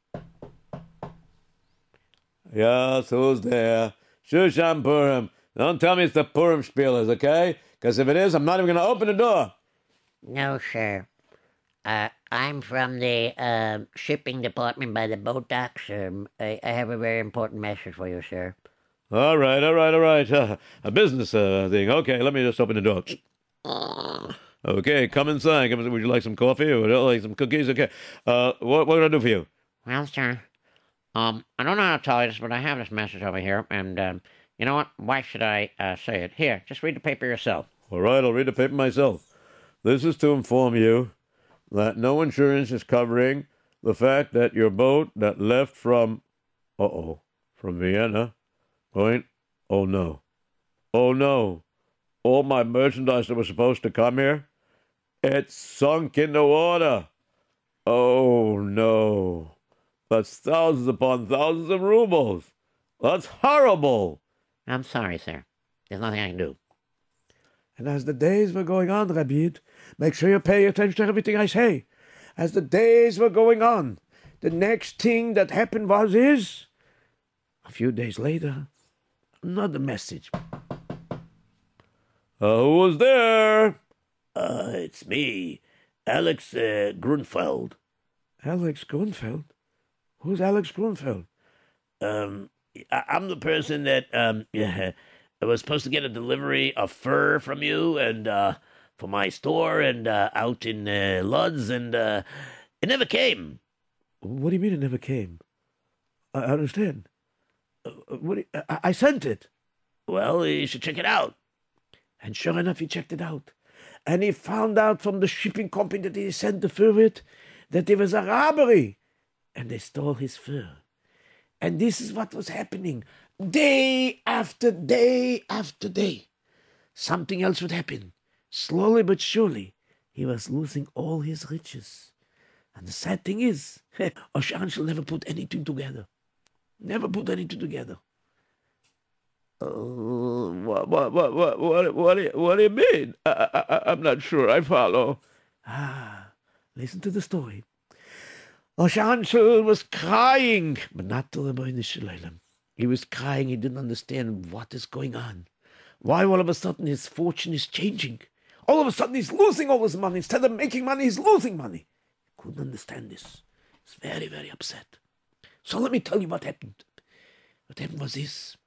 Yes, who's there? Shushan Purim. Don't tell me it's the Purim spielers, okay? Because if it is, I'm not even going to open the door. No, sir. Uh, I'm from the uh, shipping department by the boat docks. Um, I, I have a very important message for you, sir. All right, all right, all right. Uh, a business uh, thing. Okay, let me just open the door. Okay, come inside. Come inside. Would you like some coffee or would you like some cookies? Okay. Uh, what, what can I do for you? Well, sir, um, I don't know how to tell you this, but I have this message over here, and um, you know what? Why should I uh, say it? Here, just read the paper yourself. All right, I'll read the paper myself. This is to inform you that no insurance is covering the fact that your boat that left from, uh oh, from Vienna, going, oh no, oh no, all my merchandise that was supposed to come here, it's sunk in the water. Oh no, that's thousands upon thousands of rubles. That's horrible. I'm sorry, sir. There's nothing I can do. And as the days were going on, Rabid, make sure you pay attention to everything I say. As the days were going on, the next thing that happened was is a few days later, another message. Uh, who was there? Uh, it's me, Alex uh, Grunfeld. Alex Grunfeld? Who's Alex Grunfeld? Um, I- I'm the person that um yeah, I was supposed to get a delivery of fur from you and uh for my store and uh, out in uh, Lodz and uh, it never came. What do you mean it never came? I I understand. Uh, what? I, sent it. Well, you should check it out. And sure enough, he checked it out. And he found out from the shipping company that he sent the fur with that there was a robbery. And they stole his fur. And this is what was happening day after day after day. Something else would happen. Slowly but surely, he was losing all his riches. And the sad thing is, Osher Anshel never put anything together. Never put anything together. Uh, what, what, what, what, what, what, do you, what do you mean? I, I, I'm not sure I follow. Ah, listen to the story. Osher Anshel was crying, but not to the. He was crying. He didn't understand what is going on. Why all of a sudden his fortune is changing. All of a sudden he's losing all his money. Instead of making money, he's losing money. He couldn't understand this. He's very, very upset. So let me tell you what happened. What happened was this.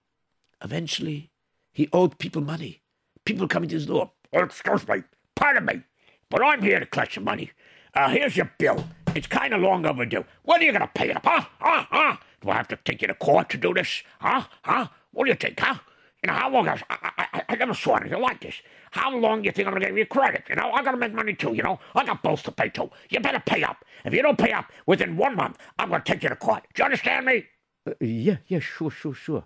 Eventually, he owed people money. People coming to his door. Oh, excuse me. Pardon me. But I'm here to collect some money. Uh, here's your bill. It's kind of long overdue. When are you going to pay it up, huh? Huh? Huh? Do I have to take you to court to do this? Huh? Huh? What do you think, huh? You know, how long? I, I, I, I never saw anything like this. How long do you think I'm gonna give you credit? You know, I gotta make money too. You know, I got bills to pay too. You better pay up. If you don't pay up within one month, I'm gonna take you to court. Do you understand me? Uh, yeah, yeah, sure, sure, sure.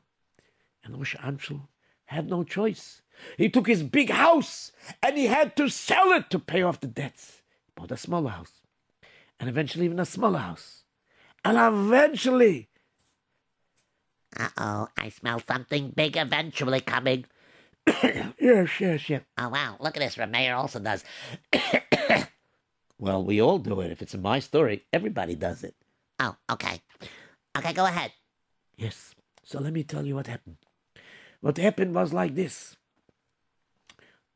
And Rosh Anshel had no choice. He took his big house and he had to sell it to pay off the debts. He bought a smaller house. And eventually even a smaller house. And eventually Uh-oh, I smell something big eventually coming. Yes, yes, yes. Oh, wow, look at this. Remayer also does. Well, we all do it. If it's my story, everybody does it. Oh, okay. Okay, go ahead. Yes. So let me tell you what happened. What happened was like this.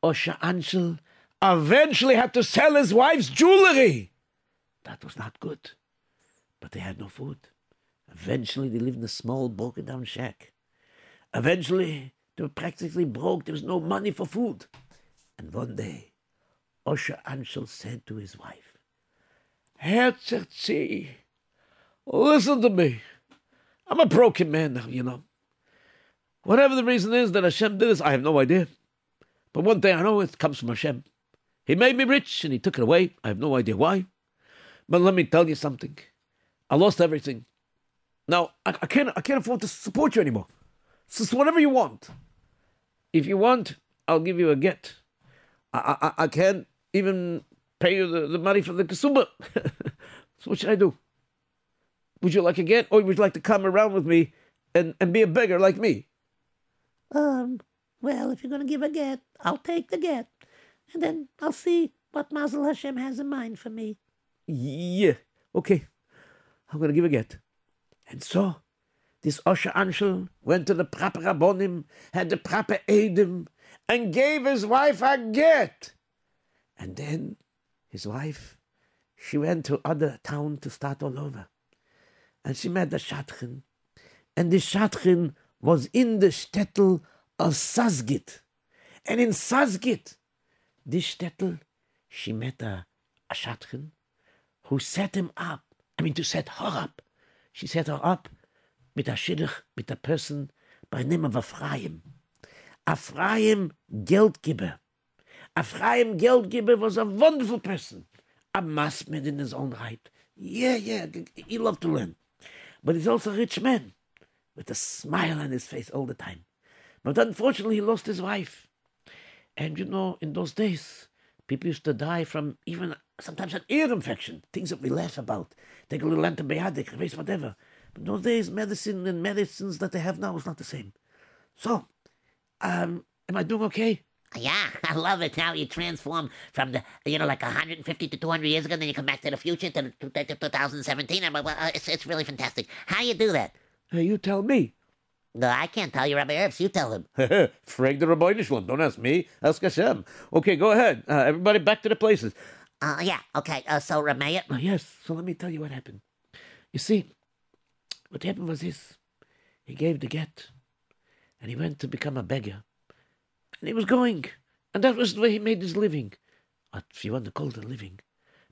Osher Anshel eventually had to sell his wife's jewelry. That was not good. But they had no food. Eventually they lived in a small broken down shack. Eventually they were practically broke. There was no money for food. And one day, Osher Anshel said to his wife, Herzerzi, listen to me. I'm a broken man now, you know. Whatever the reason is that Hashem did this, I have no idea. But one thing I know it comes from Hashem. He made me rich and he took it away. I have no idea why. But let me tell you something. I lost everything. Now I, I can't I can't afford to support you anymore. So it's whatever you want. If you want, I'll give you a get. I I, I can't even pay you the, the money for the kasuba. so what should I do? Would you like a get, or would you like to come around with me and, and be a beggar like me? Um, well, if you're going to give a get, I'll take the get. And then I'll see what Mazel Hashem has in mind for me. Yeah, okay. I'm going to give a get. And so, this Osher Anshel went to the proper Rabbonim, had the proper Edim, and gave his wife a get. And then his wife, she went to other town to start all over. And she met the Shatrin. And the Shatrin was in the shtetl of Sazgit. And in Sazgit, this shtetl, she met a, a Shatrin who set him up. I mean, to set her up. She set her up with a shidduch, with a person by the name of Ephraim. Ephraim Geldgeber. Ephraim Geldgeber was a wonderful person. A massman in his own right. Yeah, yeah, he loved to learn. But he's also a rich man with a smile on his face all the time. But unfortunately, he lost his wife. And you know, in those days, people used to die from even sometimes an ear infection, things that we laugh about. Take a little antibiotic, face whatever. But in those days, medicine and medicines that they have now is not the same. So, um, am I doing okay? Yeah, I love it how you transform from the, you know, like 150 to 200 years ago, then you come back to the future to, to, to 2017. And, well, uh, it's, it's really fantastic. How you do that? Hey, you tell me. No, I can't tell you, Rabbi Herbst. You tell him. Frag the Rabbi Shalom. Don't ask me. Ask Hashem. Okay, go ahead. Uh, everybody back to the places. Uh, yeah, okay. Uh, so, Rameya, Oh, yes, so let me tell you what happened. You see, what happened was this. He gave the get, and he went to become a beggar. And he was going, and that was the way he made his living. What if you want to call it a living.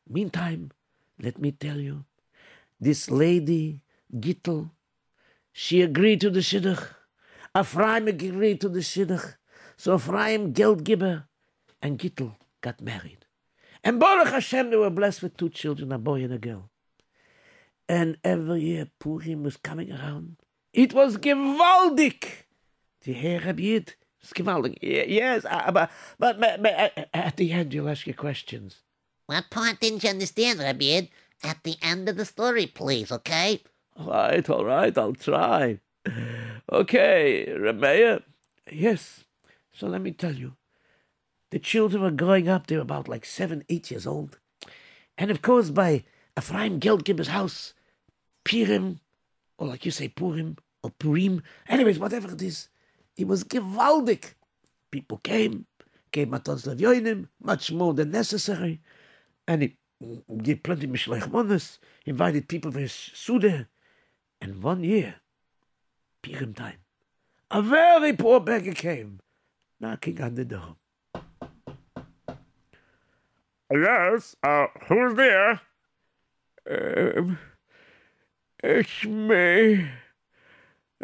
Meantime, let me tell you, this lady, Gittel, she agreed to the shidduch. Ephraim agreed to the shidduch. So Ephraim, Geldgiber, and Gittel got married. And Baruch Hashem, they were blessed with two children, a boy and a girl. And every year Purim was coming around. It was gewaldig. Die Herr Rabbi Yid, it's gewaldig. Yes, uh, but, but, but, but uh, at the end you'll ask your questions. what part didn't you understand, Rabbi At the end of the story, please, okay? All right, all right, I'll try. Okay, Rameya. Yes. So let me tell you. The children were growing up. They were about like seven, eight years old. And of course, by Ephraim Geldgiber's house, Purim, or like you say, Purim, or Purim, anyways, whatever it is, it was gewaldig. People came, gave matons levyoinim, much more than necessary, and he gave plenty of mishlech monas, invited people for his suda, and one year, Purim time, a very poor beggar came, knocking on the door. Yes, uh, who's there? Um, it's me,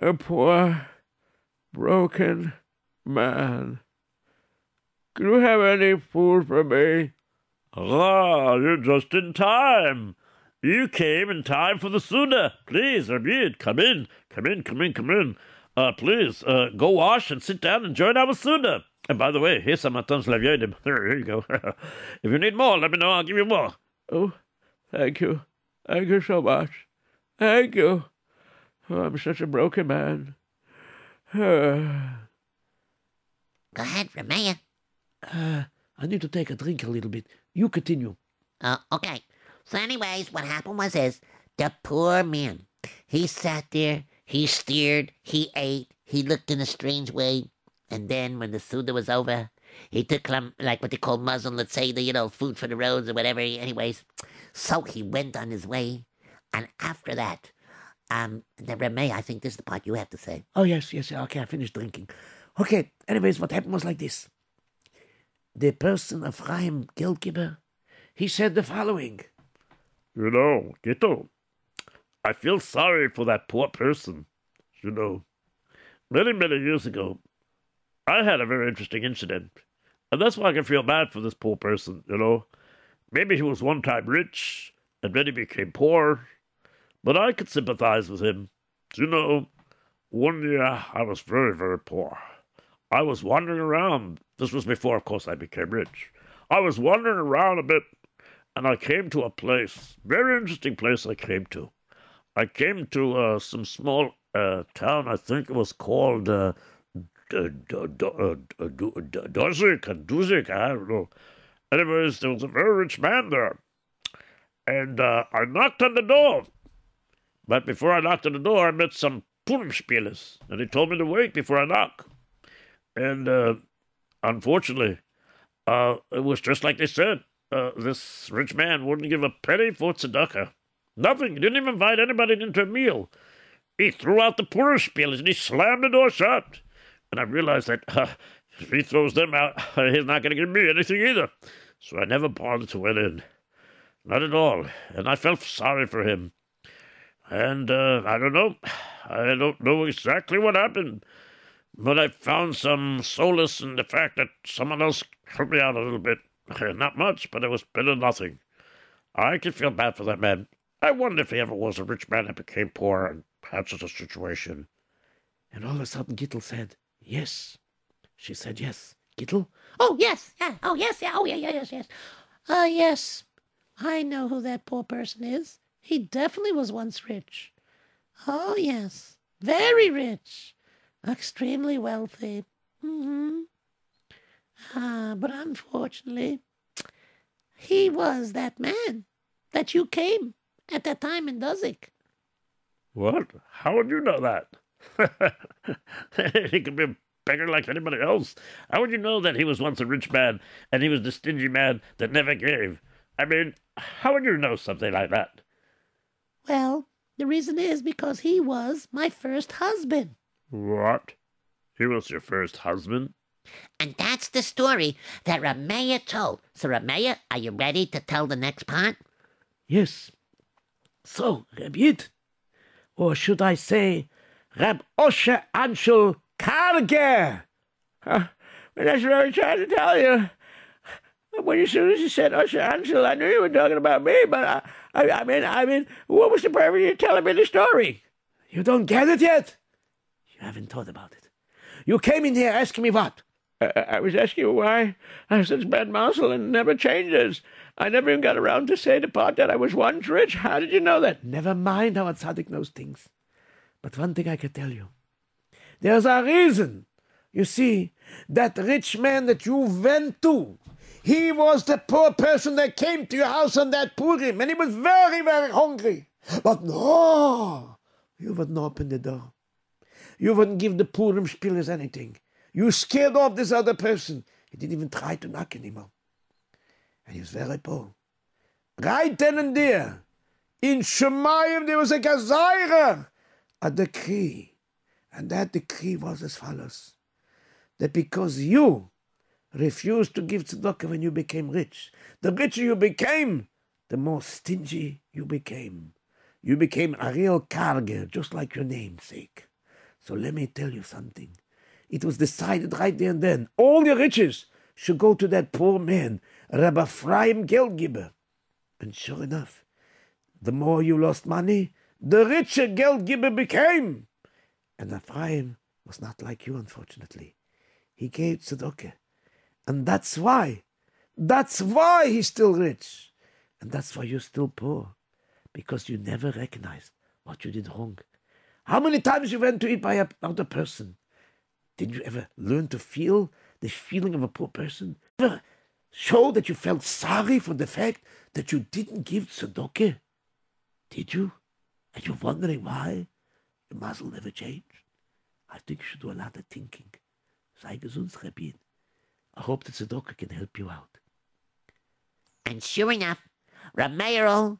a poor, broken man. Do you have any food for me? Ah, you're just in time. You came in time for the Suda. Please, Rabid, come in. Come in, come in, come in. Uh, please, uh, go wash and sit down and join our Suda. And by the way, here's some Matons Laviedim. Here you go. if you need more, let me know. I'll give you more. Oh, thank you. Thank you so much. Thank you. Oh, I'm such a broken man. Go ahead, Ramaya. Uh, I need to take a drink a little bit. You continue. Uh, okay. So, anyways, what happened was is the poor man. He sat there, he steered, he ate, he looked in a strange way, and then when the Suda was over, he took like what they call muzzle, let's say the you know food for the roads or whatever. Anyways, so he went on his way, and after that, um, the Ramay, I think this is the part you have to say. Oh, yes, yes. Okay, I finished drinking. Okay, anyways, what happened was like this. The person, Ephraim Geldgiver, he said the following. You know, Gitto, I feel sorry for that poor person. You know, many, many years ago, I had a very interesting incident. And that's why I can feel bad for this poor person, you know. Maybe he was one time rich, and then he became poor, but I could sympathize with him. You know, one year I was very, very poor. I was wandering around. This was before, of course, I became rich. I was wandering around a bit, and I came to a place, very interesting place I came to. I came to uh, some small uh, town, I think it was called uh, and Duzik, I don't know. Anyways, there was a very rich man there. And uh, I knocked on the door. But before I knocked on the door, I met some Purimspielers, and they told me to wait before I knock. And uh, unfortunately, uh, it was just like they said. Uh, this rich man wouldn't give a penny for tzedakah. Nothing. He didn't even invite anybody into a meal. He threw out the Purimspielers and he slammed the door shut. And I realized that uh, if he throws them out, he's not going to give me anything either. So I never bothered to went in. Not at all. And I felt sorry for him. And uh, I don't know. I don't know exactly what happened. But I found some solace in the fact that someone else helped me out a little bit. Not much, but it was better than nothing. I can feel bad for that man. I wonder if he ever was a rich man and became poor and had such a situation. And all of a sudden, Gittel said, Yes. She said, Yes. Gittel? Oh, yes, yeah, oh, yes, yeah, oh, yeah, yeah, yes, yes. Ah, uh, yes. I know who that poor person is. He definitely was once rich. Oh, yes, very rich. Extremely wealthy. Mm-hmm. Ah, but unfortunately, he was that man that you came at that time in Duzik. What? How would you know that? he could be a beggar like anybody else. How would you know that he was once a rich man and he was the stingy man that never gave? I mean, how would you know something like that? Well, the reason is because he was my first husband. What? He was your first husband? And that's the story that Ramea told. So, Ramea, are you ready to tell the next part? Yes. So, Rabid, or should I say, Rab Osher Anshel Karger? Uh, that's what I was trying to tell you. When as soon as you said Usher Ansel, I knew you were talking about me, but I, I, I mean, I mean, what was the purpose of you telling me the story? You don't get it yet? You haven't thought about it. You came in here asking me what? I, was asking you why I have such bad mazel and never changes. I never even got around to say the part that I was once rich. How did you know that? Never mind how a tzaddik knows things. But one thing I can tell you. There's a reason. You see, that rich man that you went to, he was the poor person that came to your house on that Purim, and he was very, very hungry. But no, you wouldn't open the door. You wouldn't give the Purim spielers anything. You scared off this other person. He didn't even try to knock anymore. And he was very poor. Right then and there, in Shemayim, there was a gazaira, a decree. And that decree was as follows that because you refused to give tzedakah when you became rich. The richer you became, the more stingy you became. You became a real karger, just like your namesake. So let me tell you something. It was decided right there and then all your riches should go to that poor man, Rabbi Ephraim Geldgiber. And sure enough, the more you lost money, the richer Geldgiber became. And Ephraim was not like you, unfortunately. He gave tzedakah. And that's why, that's why he's still rich. And that's why you're still poor. Because you never recognized what you did wrong. How many times you went to eat by another person? Did you ever learn to feel the feeling of a poor person? Ever show that you felt sorry for the fact that you didn't give tzedakah? Did you? And you're wondering why your mazel never changed? I think you should do a lot of thinking. Sei gesund, Rabin. I hope the tzedakah can help you out. And sure enough, Romero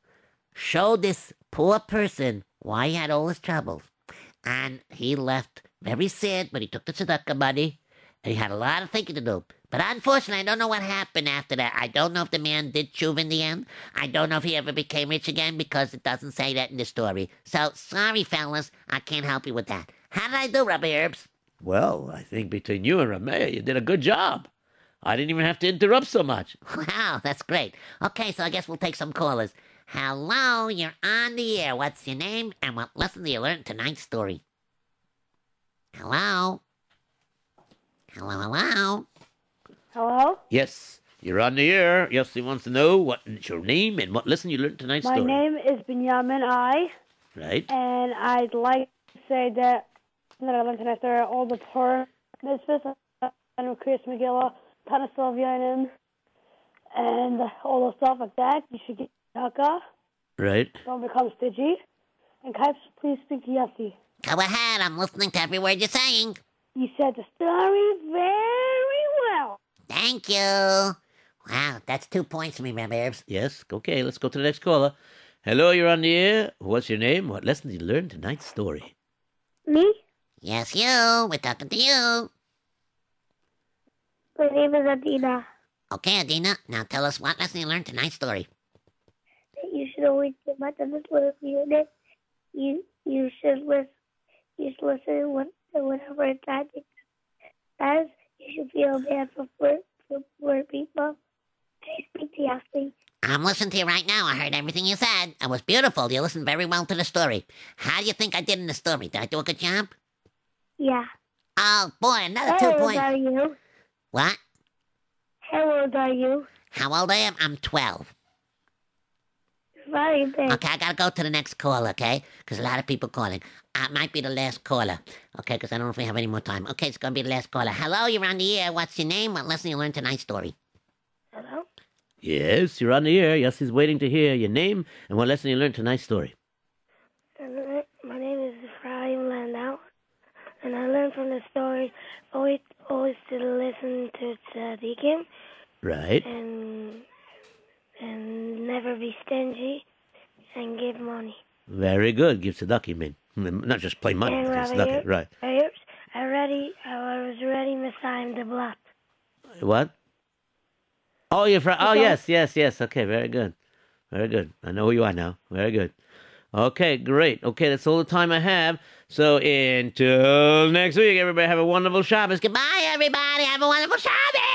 showed this poor person why he had all his troubles. And he left very sad, but he took the tzedakah money, and he had a lot of thinking to do. But unfortunately, I don't know what happened after that. I don't know if the man did chuv in the end. I don't know if he ever became rich again because it doesn't say that in the story. So sorry, fellas, I can't help you with that. How did I do, Rabbi Herbs? Well, I think between you and Ramea, you did a good job. I didn't even have to interrupt so much. Wow, that's great. Okay, so I guess we'll take some callers. Hello, you're on the air. What's your name and what lesson do you learn tonight's story? Hello? Hello, hello? Hello? Yes, you're on the air. Yes, he wants to know what is your name and what lesson you learned tonight's My story. My name is Benjamin I, Right? and I'd like to say that that I learned tonight there are all the poor misfits and Chris McGilla, ton of Sylvianin, and all the stuff like that. You should get Taka. Right. Don't become stingy. And Kipes, please speak to Yossi. Go ahead, I'm listening to every word you're saying. You said the story very well. Thank you. Wow, that's two points for me, Rabbi Herbs. Yes. Okay, let's go to the next caller. Hello, you're on the air. What's your name? What lesson did you learn tonight's story? Me? Yes, you. We're talking to you. My name is Adina. Okay, Adina, now tell us what lesson you learned tonight's story. You get my this little unit. You you should listen. You should listen when, whenever magic. As you should feel bad for poor for poor people. I speak to Yossi. I'm listening to you right now. I heard everything you said. It was beautiful. You listened very well to the story. How do you think I did in the story? Did I do a good job? Yeah. Oh, boy, another How two old points. are you? What? How old are you? How old I am? I'm 12. Very big. Okay, I gotta go to the next call, okay? Because a lot of people calling. Uh, it might be the last caller, okay? Because I don't know if we have any more time. Okay, it's gonna be the last caller. Hello, you're on the air. What's your name? What lesson you learned tonight's story? Hello? Yes, you're on the air. Yes, he's waiting to hear your name and what lesson you learned tonight's story. My name is Ephraim Landau, and I learned from the story always always to listen to Tzaddikim Right. and and never be stingy and give money. Very good. Give tzedakah, you mean. Not just plain money, And but Rabbi tzedakah. Right. I, I ready. I was ready, Messiah the blood. What? Oh, you're from. Oh, yes, yes, yes. Okay, very good. Very good. I know who you are now. Very good. Okay, great. Okay, that's all the time I have. So until next week, everybody have a wonderful Shabbos. Goodbye, everybody. Have a wonderful Shabbos.